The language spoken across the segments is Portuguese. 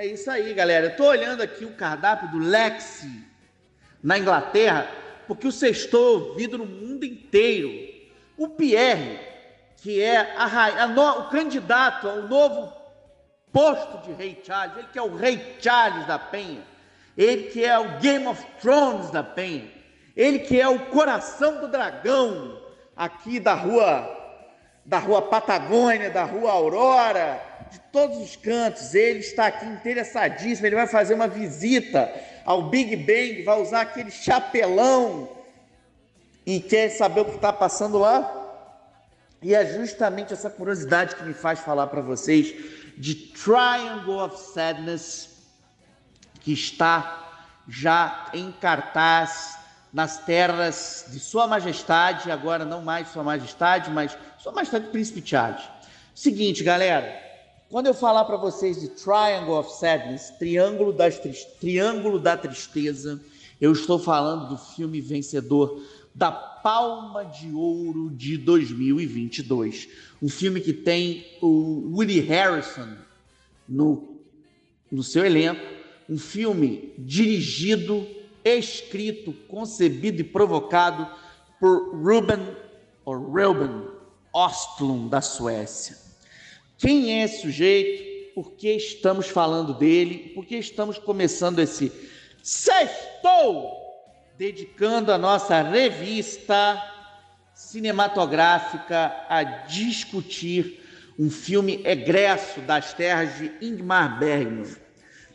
É isso aí, galera. Eu tô olhando aqui o cardápio do Lexi na Inglaterra, porque o sextou é ouvido no mundo inteiro. O Pierre, que é a, a no, o candidato ao novo posto de Rei Charles, ele que é o Rei Charles da Penha, ele que é o Game of Thrones da Penha, ele que é o coração do dragão aqui da rua da rua Patagônia, da rua Aurora, de todos os cantos. Ele está aqui interessadíssimo. Ele vai fazer uma visita ao Big Bang, vai usar aquele chapelão e quer saber o que está passando lá. E é justamente essa curiosidade que me faz falar para vocês de Triangle of Sadness, que está já em cartaz nas terras de Sua Majestade, agora não mais Sua Majestade, mas Sua Majestade Príncipe Charles. Seguinte, galera, quando eu falar para vocês de Triangle of Sadness, Triângulo, das, Triângulo da Tristeza, eu estou falando do filme vencedor da Palma de Ouro de 2022. Um filme que tem o Woody Harrison no, no seu elenco. Um filme dirigido, escrito, concebido e provocado por Ruben, ou Ruben Ostlund, da Suécia. Quem é esse sujeito? Por que estamos falando dele? Por que estamos começando esse sextou dedicando a nossa revista cinematográfica a discutir um filme egresso das terras de Ingmar Bergman.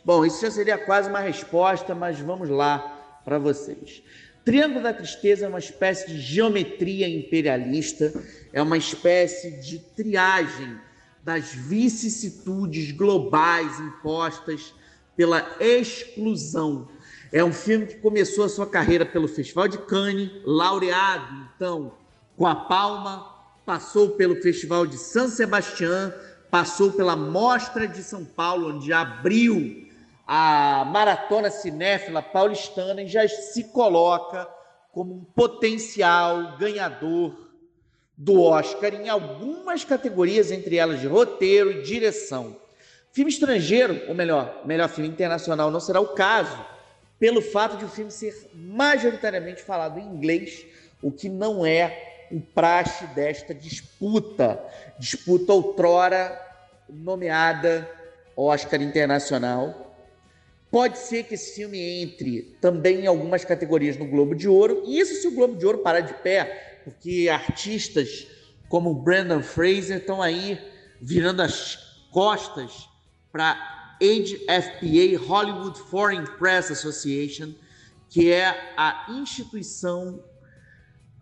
Bom, isso já seria quase uma resposta, mas vamos lá para vocês. Triângulo da Tristeza é uma espécie de geometria imperialista, é uma espécie de triagem das vicissitudes globais impostas pela exclusão. É um filme que começou a sua carreira pelo Festival de Cannes, laureado, então, com a Palma, passou pelo Festival de San Sebastián, passou pela Mostra de São Paulo, onde abriu a Maratona Cinéfila Paulistana e já se coloca como um potencial ganhador do Oscar em algumas categorias, entre elas de roteiro e direção. Filme estrangeiro, ou melhor, melhor filme internacional não será o caso, pelo fato de o filme ser majoritariamente falado em inglês, o que não é o praxe desta disputa, disputa outrora nomeada Oscar Internacional. Pode ser que esse filme entre também em algumas categorias no Globo de Ouro, e isso se o Globo de Ouro parar de pé, porque artistas como Brandon Fraser estão aí virando as costas para HFPA, Hollywood Foreign Press Association, que é a instituição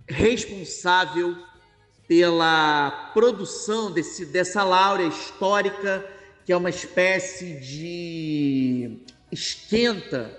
responsável pela produção desse, dessa laurea histórica, que é uma espécie de esquenta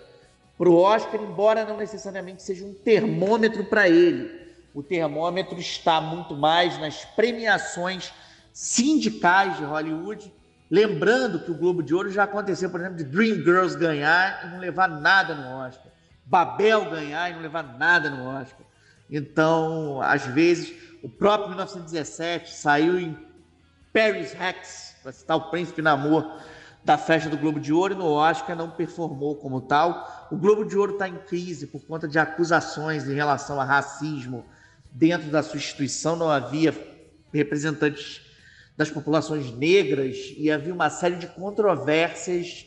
para o Oscar, embora não necessariamente seja um termômetro para ele. O termômetro está muito mais nas premiações sindicais de Hollywood Lembrando que o Globo de Ouro já aconteceu, por exemplo, de Dreamgirls ganhar e não levar nada no Oscar. Babel ganhar e não levar nada no Oscar. Então, às vezes, o próprio 1917 saiu em Paris Rex, para citar o Príncipe Namor da festa do Globo de Ouro, e no Oscar não performou como tal. O Globo de Ouro está em crise por conta de acusações em relação a racismo dentro da sua instituição. Não havia representantes das populações negras e havia uma série de controvérsias,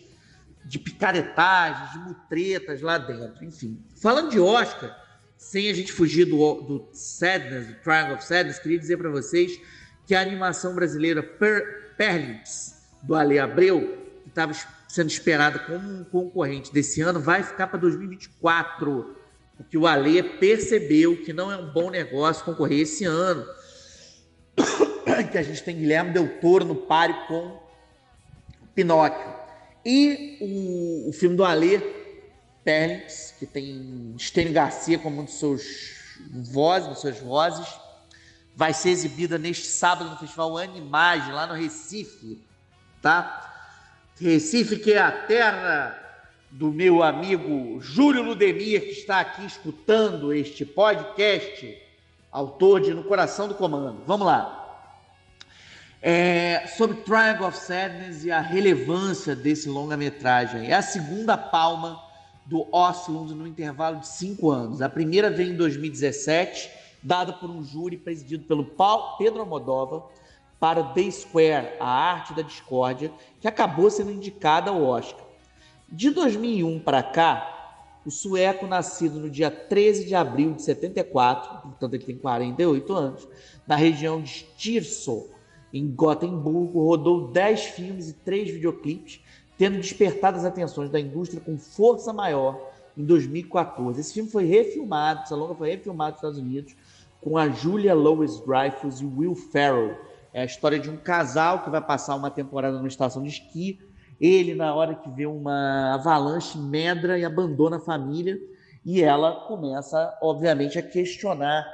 de picaretagens, de mutretas lá dentro. Enfim, falando de Oscar, sem a gente fugir do, do Sadness, do Triangle of Sadness, queria dizer para vocês que a animação brasileira per, Perlitz, do Ale Abreu, que estava sendo esperada como um concorrente desse ano, vai ficar para 2024, porque o Ale percebeu que não é um bom negócio concorrer esse ano que a gente tem Guilherme Del Toro no páreo com Pinóquio. E o, o filme do Alê, Perlix, que tem Stênio Garcia como um dos seus vozes, das suas vozes, vai ser exibida neste sábado no Festival Animagem, lá no Recife, tá? Recife, que é a terra do meu amigo Júlio Ludemir, que está aqui escutando este podcast, autor de No Coração do Comando. Vamos lá. é, sobre Triangle of Sadness e a relevância desse longa-metragem. É a segunda palma do Oslund no intervalo de cinco anos. A primeira veio em 2017, dada por um júri presidido pelo Pedro Almodóvar para The Square, a arte da discórdia, que acabou sendo indicada ao Oscar. De 2001 para cá, o sueco, nascido no dia 13 de abril de 74, portanto ele tem 48 anos, na região de Styrsö, em Gotemburgo, rodou 10 filmes e 3 videoclipes, tendo despertado as atenções da indústria com força maior em 2014. Esse filme foi refilmado, essa longa foi refilmado nos Estados Unidos, com a Julia Louis-Dreyfus e Will Ferrell. É a história de um casal que vai passar uma temporada numa estação de esqui. Ele, na hora que vê uma avalanche, medra e abandona a família. E ela começa, obviamente, a questionar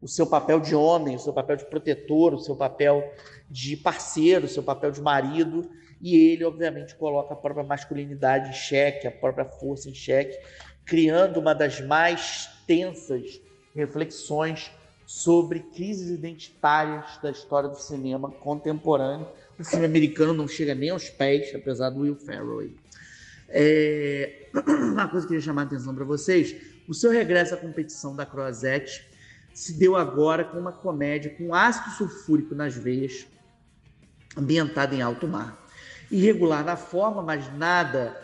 o seu papel de homem, o seu papel de protetor, o seu papel de parceiro, o seu papel de marido, e ele, obviamente, coloca a própria masculinidade em xeque, a própria força em xeque, criando uma das mais tensas reflexões sobre crises identitárias da história do cinema contemporâneo. O filme americano não chega nem aos pés, apesar do Will Ferrell. É... Uma coisa que eu queria chamar a atenção para vocês: o seu regresso à competição da Croisette se deu agora com uma comédia com ácido sulfúrico nas veias, ambientada em alto mar. Irregular na forma, mas nada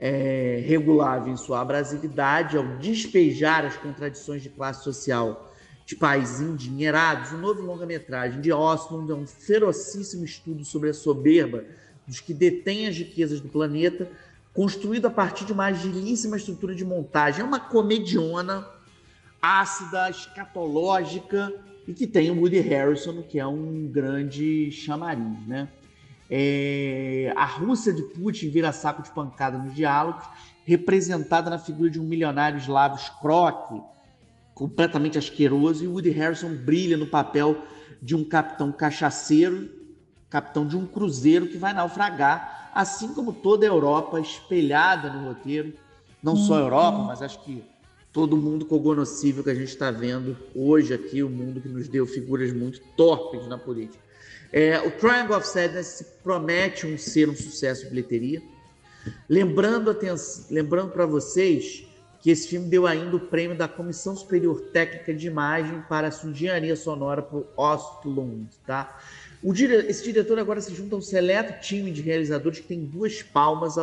é, regulável em sua abrasividade, ao despejar as contradições de classe social de países endinheirados, o novo longa-metragem de Osmond é um ferocíssimo estudo sobre a soberba dos que detêm as riquezas do planeta, construído a partir de uma agilíssima estrutura de montagem. É uma comediona ácida, escatológica e que tem o Woody Harrison, que é um grande chamariz, né? É... a Rússia de Putin vira saco de pancada nos diálogos, representada na figura de um milionário eslavo escroque, completamente asqueroso, e Woody Harrison brilha no papel de um capitão cachaceiro, capitão de um cruzeiro que vai naufragar, assim como toda a Europa espelhada no roteiro, não só a Europa, mas acho que todo mundo cognoscível que a gente está vendo hoje aqui, o mundo que nos deu figuras muito torpes na política. É, o Triangle of Sadness promete um ser um sucesso de bilheteria. Lembrando, lembrando para vocês que esse filme deu ainda o prêmio da Comissão Superior Técnica de Imagem para a sua engenharia sonora por Ostlund, tá? Dire... Esse diretor agora se junta a um seleto time de realizadores que tem duas palmas.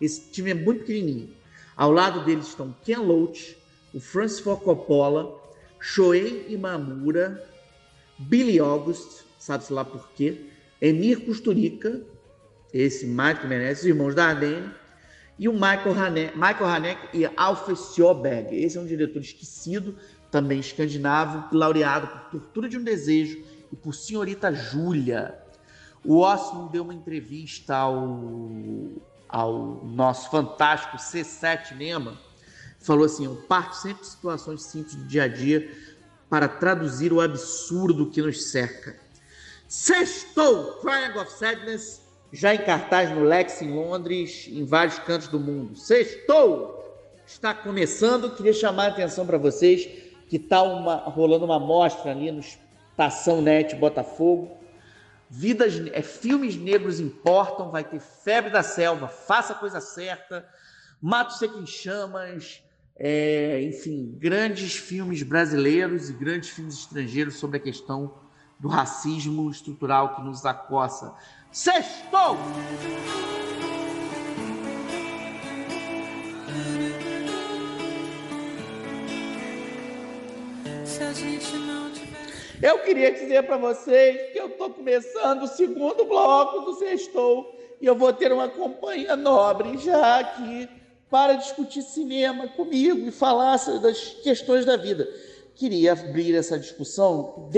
Esse time é muito pequenininho. Ao lado deles estão Ken Loach, o Francis Ford Coppola, Shoei Imamura, Billy August, sabe-se lá por quê, Emir Kusturica, esse Michael Menezes, irmãos da Ardenne, e o Michael Haneke, Michael e Alfred Sjoberg. Esse é um diretor esquecido, também escandinavo, laureado por Tortura de um Desejo e por Senhorita Júlia. O Osmo deu uma entrevista ao, ao nosso fantástico C7 Nema, falou assim: eu parto sempre de situações simples do dia a dia para traduzir o absurdo que nos cerca. Sextou Triangle of Sadness, já em cartaz no Lex em Londres, em vários cantos do mundo. Sextou! Está começando, queria chamar a atenção para vocês que está uma, rolando uma mostra ali no Estação Net Botafogo. Vidas, é, filmes negros importam, vai ter Febre da Selva, Faça a Coisa Certa, Mato Seco em Chamas, é, enfim, grandes filmes brasileiros e grandes filmes estrangeiros sobre a questão do racismo estrutural que nos acossa. Sextou! Eu queria dizer para vocês que eu estou começando o segundo bloco do Sextou e eu vou ter uma companhia nobre já aqui para discutir cinema comigo e falar das questões da vida. Queria abrir essa discussão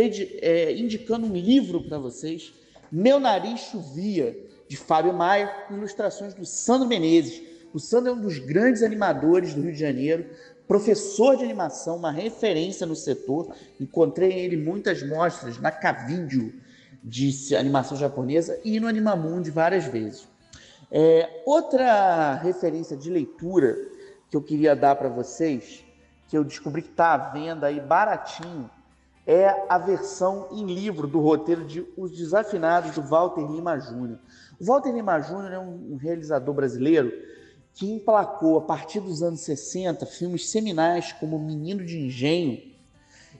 é, indicando um livro para vocês, Meu Nariz Chovia, de Fábio Maia, com ilustrações do Sandro Menezes. O Sandro é um dos grandes animadores do Rio de Janeiro, professor de animação, uma referência no setor. Encontrei ele muitas mostras na Cavídeo de animação japonesa e no Animamundi várias vezes. É, outra referência de leitura que eu queria dar para vocês, que eu descobri que está à venda aí baratinho, é a versão em livro do roteiro de Os Desafinados do Walter Lima Júnior. Walter Lima Júnior é um, realizador brasileiro que emplacou, a partir dos anos 60, filmes seminais como Menino de Engenho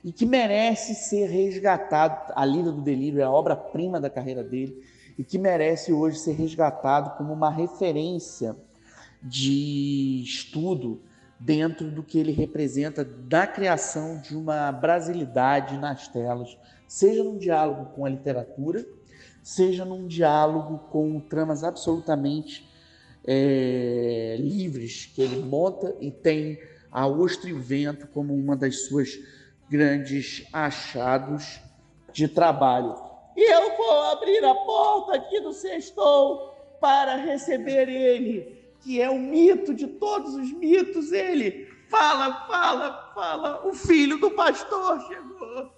e que merece ser resgatado. A Lida do Delírio é a obra-prima da carreira dele e que merece hoje ser resgatado como uma referência de estudo dentro do que ele representa da criação de uma brasilidade nas telas, seja num diálogo com a literatura, seja num diálogo com tramas absolutamente é, livres que ele monta e tem a Ostra e o Vento como uma das suas grandes achados de trabalho. E eu vou abrir a porta aqui do sextou para receber ele que é o mito de todos os mitos, ele fala, fala, fala, o filho do pastor chegou.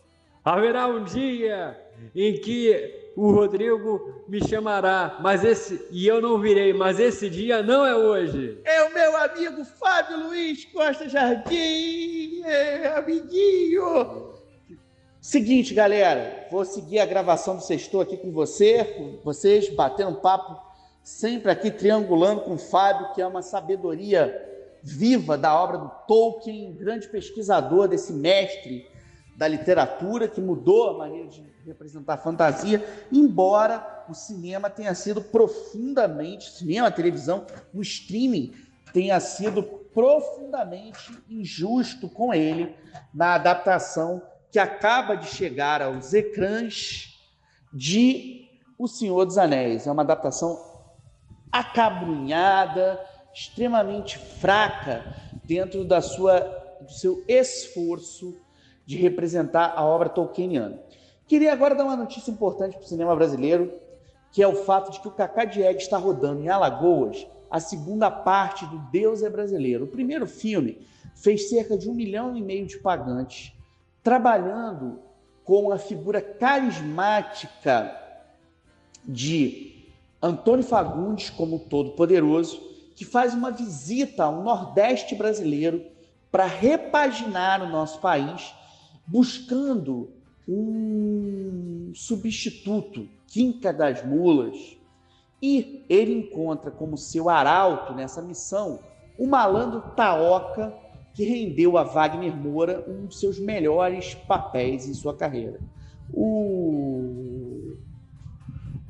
Haverá um dia em que o Rodrigo me chamará, mas esse e eu não virei, mas esse dia não é hoje. É o meu amigo Fábio Luiz Costa Jardim, é, amiguinho. Seguinte, galera, vou seguir a gravação do Sextou aqui com você, com vocês, batendo um papo sempre aqui triangulando com o Fábio, que é uma sabedoria viva da obra do Tolkien, grande pesquisador desse mestre da literatura que mudou a maneira de representar a fantasia, embora o cinema tenha sido profundamente, cinema, televisão, o streaming tenha sido profundamente injusto com ele na adaptação que acaba de chegar aos ecrãs de O Senhor dos Anéis. É uma adaptação acabrunhada, extremamente fraca dentro da sua, do seu esforço de representar a obra tolkieniana. Queria agora dar uma notícia importante para o cinema brasileiro, que é o fato de que o Cacá Diego está rodando em Alagoas a segunda parte do Deus é Brasileiro. O primeiro filme fez cerca de um milhão e meio de pagantes, trabalhando com a figura carismática de Antônio Fagundes, como todo-poderoso, que faz uma visita ao Nordeste brasileiro para repaginar o nosso país, buscando um substituto, Quinca das Mulas. E ele encontra como seu arauto nessa missão o malandro Taoca, que rendeu a Wagner Moura um dos seus melhores papéis em sua carreira. O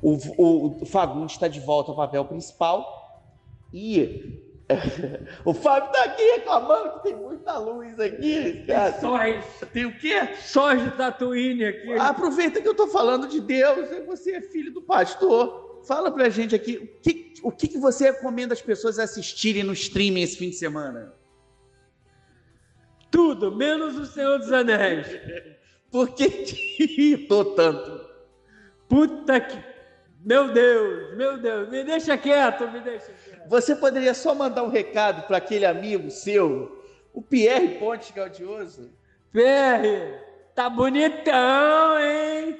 o, o, Fagundes está de volta ao papel principal e o Fábio está aqui reclamando que tem muita luz aqui. Cara. Sóis. Tem o quê? Sóis de Tatooine aqui. Aproveita que eu estou falando de Deus, você é filho do pastor. Fala pra gente aqui, o que, o que, que você recomenda as pessoas assistirem no streaming esse fim de semana? Tudo, menos o Senhor dos Anéis. Por que irritou tanto? Puta que meu Deus, meu Deus, me deixa quieto, me deixa quieto. Você poderia só mandar um recado para aquele amigo seu, o Pierre Ponte Gaudioso? Pierre, tá bonitão, hein?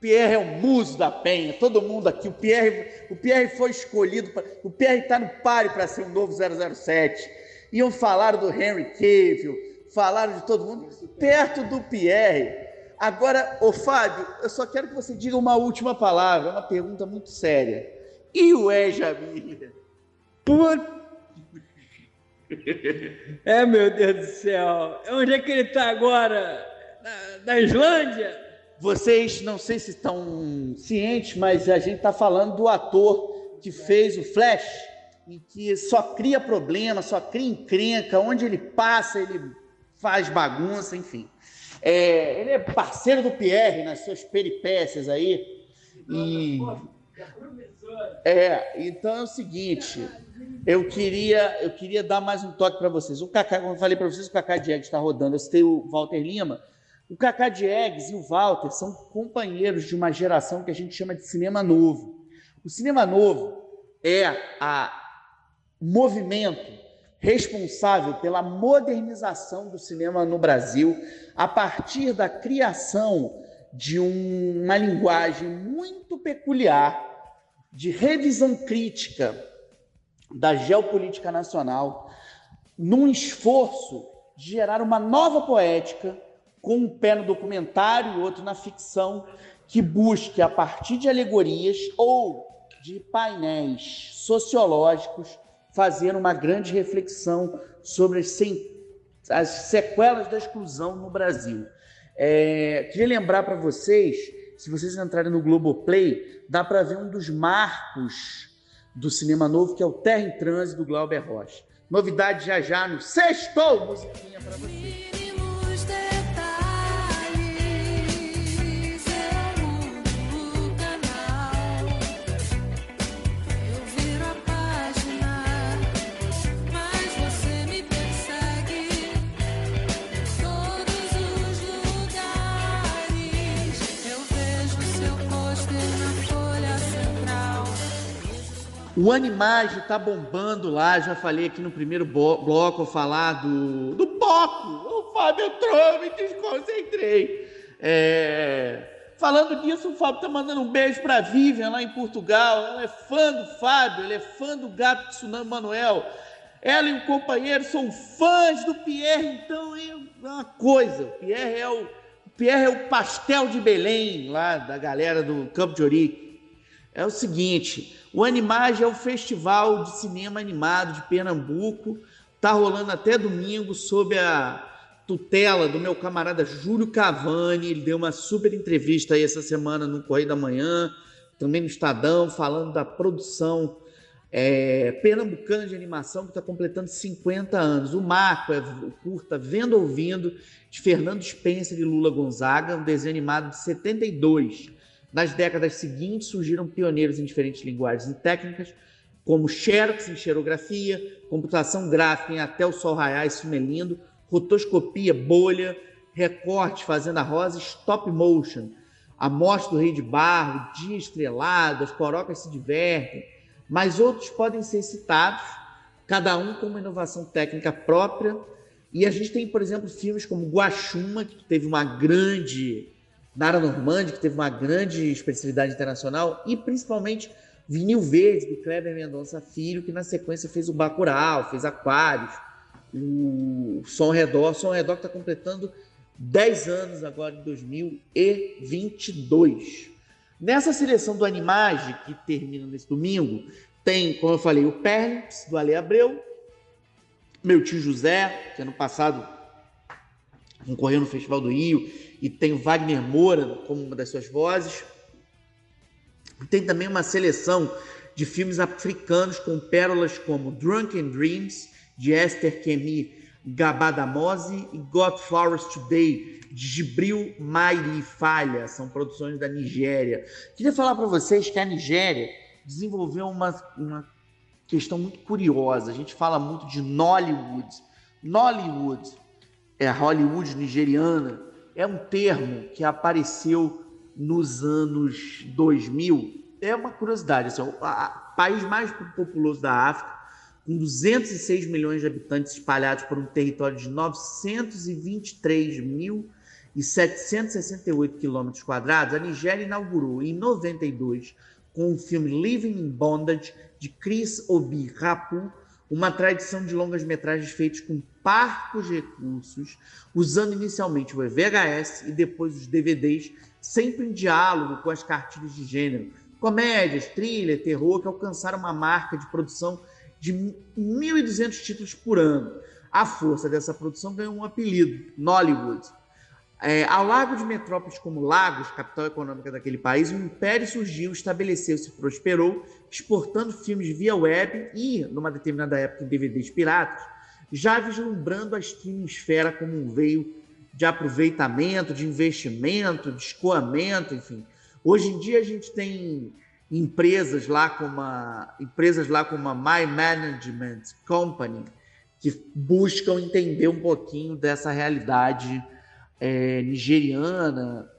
Pierre é um muso da penha, todo mundo aqui. O Pierre, o Pierre foi escolhido, pra, o Pierre está no páreo para ser um novo 007. Iam falar do Henry Cavill, falaram de todo mundo, perto do Pierre. Agora, ô Fábio, eu só quero que você diga uma última palavra, uma pergunta muito séria. E o Ejamília? Por... É, meu Deus do céu. Onde é que ele está agora? Na, na, Islândia? Vocês, não sei se estão cientes, mas a gente está falando do ator que fez o Flash, e que só cria problema, só cria encrenca, onde ele passa, ele faz bagunça, enfim. É, ele é parceiro do Pierre nas suas peripécias aí. E... É, então é o seguinte, eu queria, eu queria dar mais um toque para vocês. O Kaká, como eu falei para vocês, o Kaká Diegues está rodando. Eu citei o Walter Lima. O Kaká Diegues e o Walter são companheiros de uma geração que a gente chama de cinema novo. O cinema novo é a movimento responsável pela modernização do cinema no Brasil a partir da criação de um, uma linguagem muito peculiar de revisão crítica da geopolítica nacional, num esforço de gerar uma nova poética, com um pé no documentário e outro na ficção, que busque, a partir de alegorias ou de painéis sociológicos, fazer uma grande reflexão sobre as, as sequelas da exclusão no Brasil. É, queria lembrar para vocês, se vocês entrarem no Globoplay, dá para ver um dos marcos do cinema novo, que é o Terra em Trânsito, do Glauber Rocha. Novidade já já no Sextou, musiquinha para vocês. O Animage está bombando lá, já falei aqui no primeiro bloco, falar do, do Poco. O Fábio entrou, me desconcentrei. É, falando disso, o Fábio está mandando um beijo para a Vivian lá em Portugal. Ela é fã do Fábio, ele é fã do gato Tsunami Manuel. Ela e o companheiro são fãs do Pierre, então é uma coisa. O Pierre é o, o Pierre é o pastel de Belém lá da galera do Campo de Ourique é o seguinte: o Animage é o festival de cinema animado de Pernambuco. Tá rolando até domingo sob a tutela do meu camarada Júlio Cavani. Ele deu uma super entrevista aí essa semana no Correio da Manhã, também no Estadão, falando da produção é, pernambucana de animação que está completando 50 anos. O Marco é o curta Vendo Ouvindo, de Fernando Spencer e Lula Gonzaga, um desenho animado de 72. Nas décadas seguintes, surgiram pioneiros em diferentes linguagens e técnicas, como Xerox em xerografia, computação gráfica em Até o Sol Raiar, isso é lindo, rotoscopia, bolha, recorte, Fazenda Rosa, stop motion, a morte do rei de barro, dia estrelado, as porocas se divertem, mas outros podem ser citados, cada um com uma inovação técnica própria. E a gente tem, por exemplo, filmes como Guaxuma, que teve uma grande Nara Normandi, que teve uma grande especialidade internacional, e principalmente Vinil Verde, do Kleber Mendonça Filho, que na sequência fez o Bacurau, fez Aquários, o Som Redor. Som Redor que está completando 10 anos agora, em 2022. Nessa seleção do Animage, que termina nesse domingo, tem, como eu falei, o Perlips, do Ale Abreu, meu tio José, que ano passado concorreu no Festival do Rio, e tem o Wagner Moura como uma das suas vozes. Tem também uma seleção de filmes africanos com pérolas como Drunken Dreams, de Esther Kemi Gabadamosi, e God Flowers Today, de Gibril Mairi Falha, são produções da Nigéria. Queria falar para vocês que a Nigéria desenvolveu uma, uma questão muito curiosa. A gente fala muito de Nollywood. Nollywood é Hollywood nigeriana, é um termo que apareceu nos anos 2000. É uma curiosidade, assim, o país mais populoso da África, com 206 milhões de habitantes espalhados por um território de 923.768 quilômetros quadrados, a Nigéria inaugurou em 92 com o filme Living in Bondage de Chris Obi Rapu, uma tradição de longas metragens feitos com parcos recursos, usando inicialmente o VHS e depois os DVDs, sempre em diálogo com as cartilhas de gênero, comédias, thriller, terror, que alcançaram uma marca de produção de 1.200 títulos por ano. A força dessa produção ganhou um apelido, Nollywood, é, ao lado de metrópoles como Lagos, capital econômica daquele país, o império surgiu, estabeleceu-se, prosperou, exportando filmes via web e, numa determinada época, em DVDs piratas, já vislumbrando a streaming como um veio de aproveitamento, de investimento, de escoamento, enfim. Hoje em dia a gente tem empresas lá como a, empresas lá como a My Management Company que buscam entender um pouquinho dessa realidade é, nigeriana,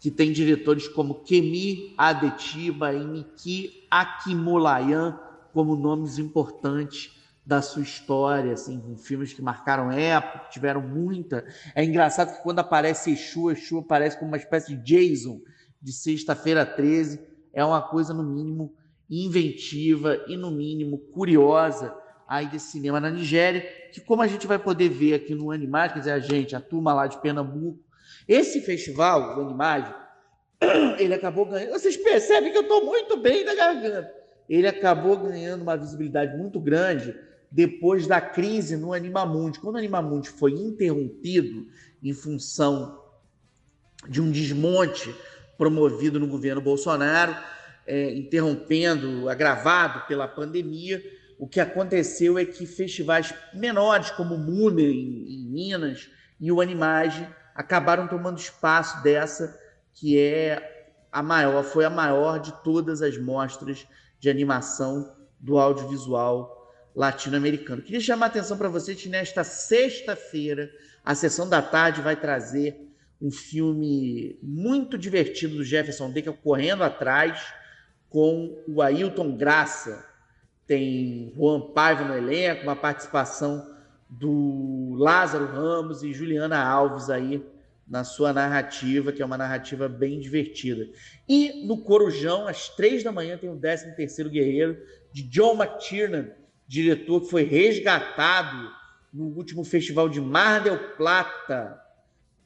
que tem diretores como Kemi Adetiba e Miki Akimolayan como nomes importantes da sua história, assim, filmes que marcaram época, tiveram muita. É engraçado que quando aparece Exu, Exu aparece como uma espécie de Jason de sexta-feira 13. É uma coisa, no mínimo, inventiva e, no mínimo, curiosa aí desse cinema na Nigéria, que como a gente vai poder ver aqui no Animais, quer dizer, a gente, a turma lá de Pernambuco, Esse festival, o Animage, ele acabou ganhando. Vocês percebem que eu estou muito bem da garganta. Ele acabou ganhando uma visibilidade muito grande depois da crise no Animamundi. Quando o Animamundi foi interrompido em função de um desmonte promovido no governo Bolsonaro, é, interrompendo, agravado pela pandemia, o que aconteceu é que festivais menores, como o Múmer em, em Minas e o Animage, acabaram tomando espaço dessa que é a maior, foi a maior de todas as mostras de animação do audiovisual latino-americano. Queria chamar a atenção para vocês que nesta sexta-feira, a sessão da tarde vai trazer um filme muito divertido do Jefferson Decker correndo atrás com o Ailton Graça. Tem Juan Paiva no elenco, uma participação do Lázaro Ramos e Juliana Alves aí na sua narrativa, que é uma narrativa bem divertida. E no Corujão, às três da manhã, tem o 13 terceiro Guerreiro, de John McTiernan, diretor que foi resgatado no último festival de Mar del Plata,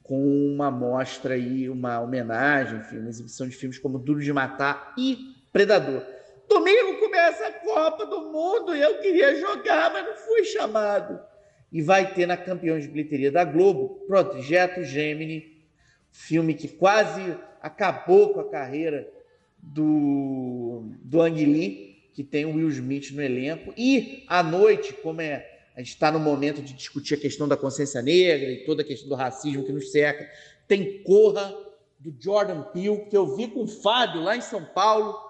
com uma mostra aí, uma homenagem, enfim, uma exibição de filmes como Duro de Matar e Predador. Domingo começa a Copa do Mundo e eu queria jogar, mas não fui chamado e vai ter na campeão de bilheteria da Globo, Projeto Gemini, filme que quase acabou com a carreira do, do Ang Lee, que tem o Will Smith no elenco. E à noite, como é, a gente está no momento de discutir a questão da consciência negra e toda a questão do racismo que nos cerca, tem Corra, do Jordan Peele, que eu vi com o Fábio lá em São Paulo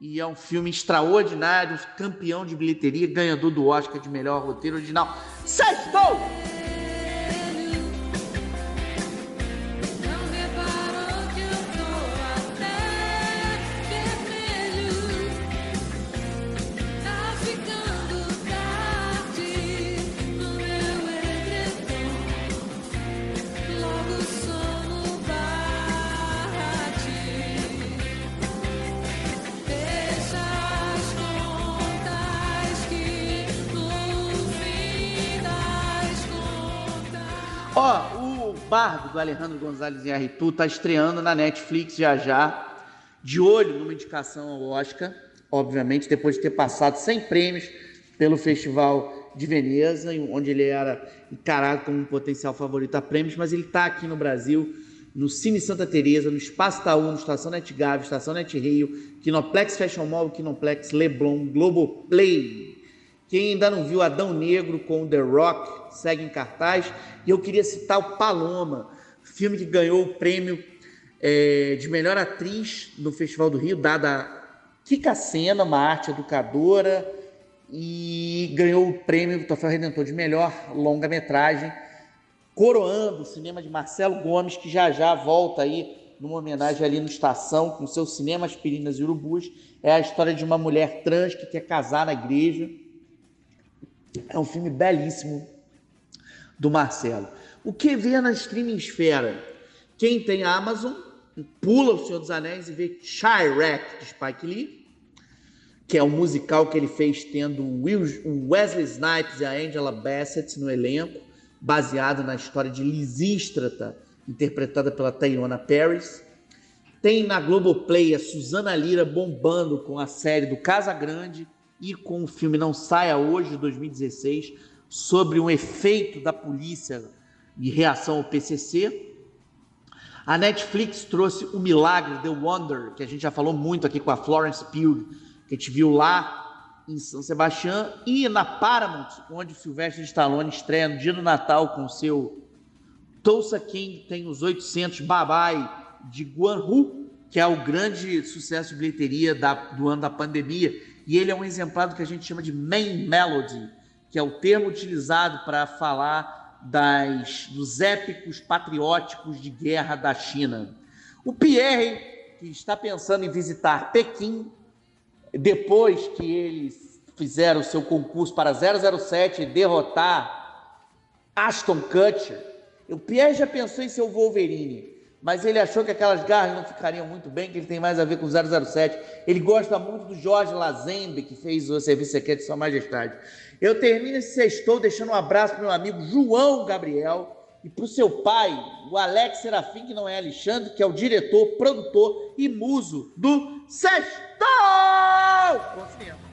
e é um filme extraordinário, campeão de bilheteria, ganhador do Oscar de melhor roteiro original. Sextou! Bardo do Alejandro Gonzalez Iarritu tá estreando na Netflix já já, de olho numa indicação ao Oscar, obviamente, depois de ter passado sem prêmios pelo Festival de Veneza, onde ele era encarado como um potencial favorito a prêmios, mas ele está aqui no Brasil, no Cine Santa Teresa, no Espaço Taú, no Estação Net Gávea, Estação Net Rio, Kinoplex Fashion Mall, Kinoplex Leblon, Globoplay, quem ainda não viu Adão Negro com The Rock segue em cartaz. E eu queria citar o Paloma, filme que ganhou o prêmio é, de melhor atriz no Festival do Rio, dada Kika Sena, uma arte educadora, e ganhou o prêmio do Troféu Redentor de melhor longa-metragem, coroando o cinema de Marcelo Gomes, que já já volta aí numa homenagem ali no Estação, com seu cinema Aspirinas e Urubus. É a história de uma mulher trans que quer casar na igreja é um filme belíssimo do Marcelo. O que vê na streaming esfera? Quem tem Amazon, pula o Senhor dos Anéis e vê Chirac de Spike Lee, que é um musical que ele fez tendo o Wesley Snipes e a Angela Bassett no elenco, baseado na história de Lisístrata, interpretada pela Tayona Paris. Tem na Globoplay a Suzana Lira bombando com a série do Casa Grande, e com o filme Não Saia Hoje, de 2016, sobre um efeito da polícia e reação ao PCC. A Netflix trouxe O Milagre, The Wonder, que a gente já falou muito aqui com a Florence Pugh, que a gente viu lá em São Sebastião, e na Paramount, onde o Sylvester Stallone estreia no dia do Natal com seu Tulsa King, tem os 800 Babai de Guanhu, que é o grande sucesso de bilheteria da, do ano da pandemia, e ele é um exemplar do que a gente chama de main melody, que é o termo utilizado para falar das, dos épicos patrióticos de guerra da China. O Pierre, que está pensando em visitar Pequim, depois que eles fizeram o seu concurso para 007 e derrotar Ashton Kutcher, o Pierre já pensou em ser o Wolverine mas ele achou que aquelas garras não ficariam muito bem, que ele tem mais a ver com 007. Ele gosta muito do Jorge Lazembe, que fez o Serviço Secreto de Sua Majestade. Eu termino esse sextou deixando um abraço para meu amigo João Gabriel, e para o seu pai, o Alex Serafim, que não é Alexandre, que é o diretor, produtor e muso do Sextou! Bom.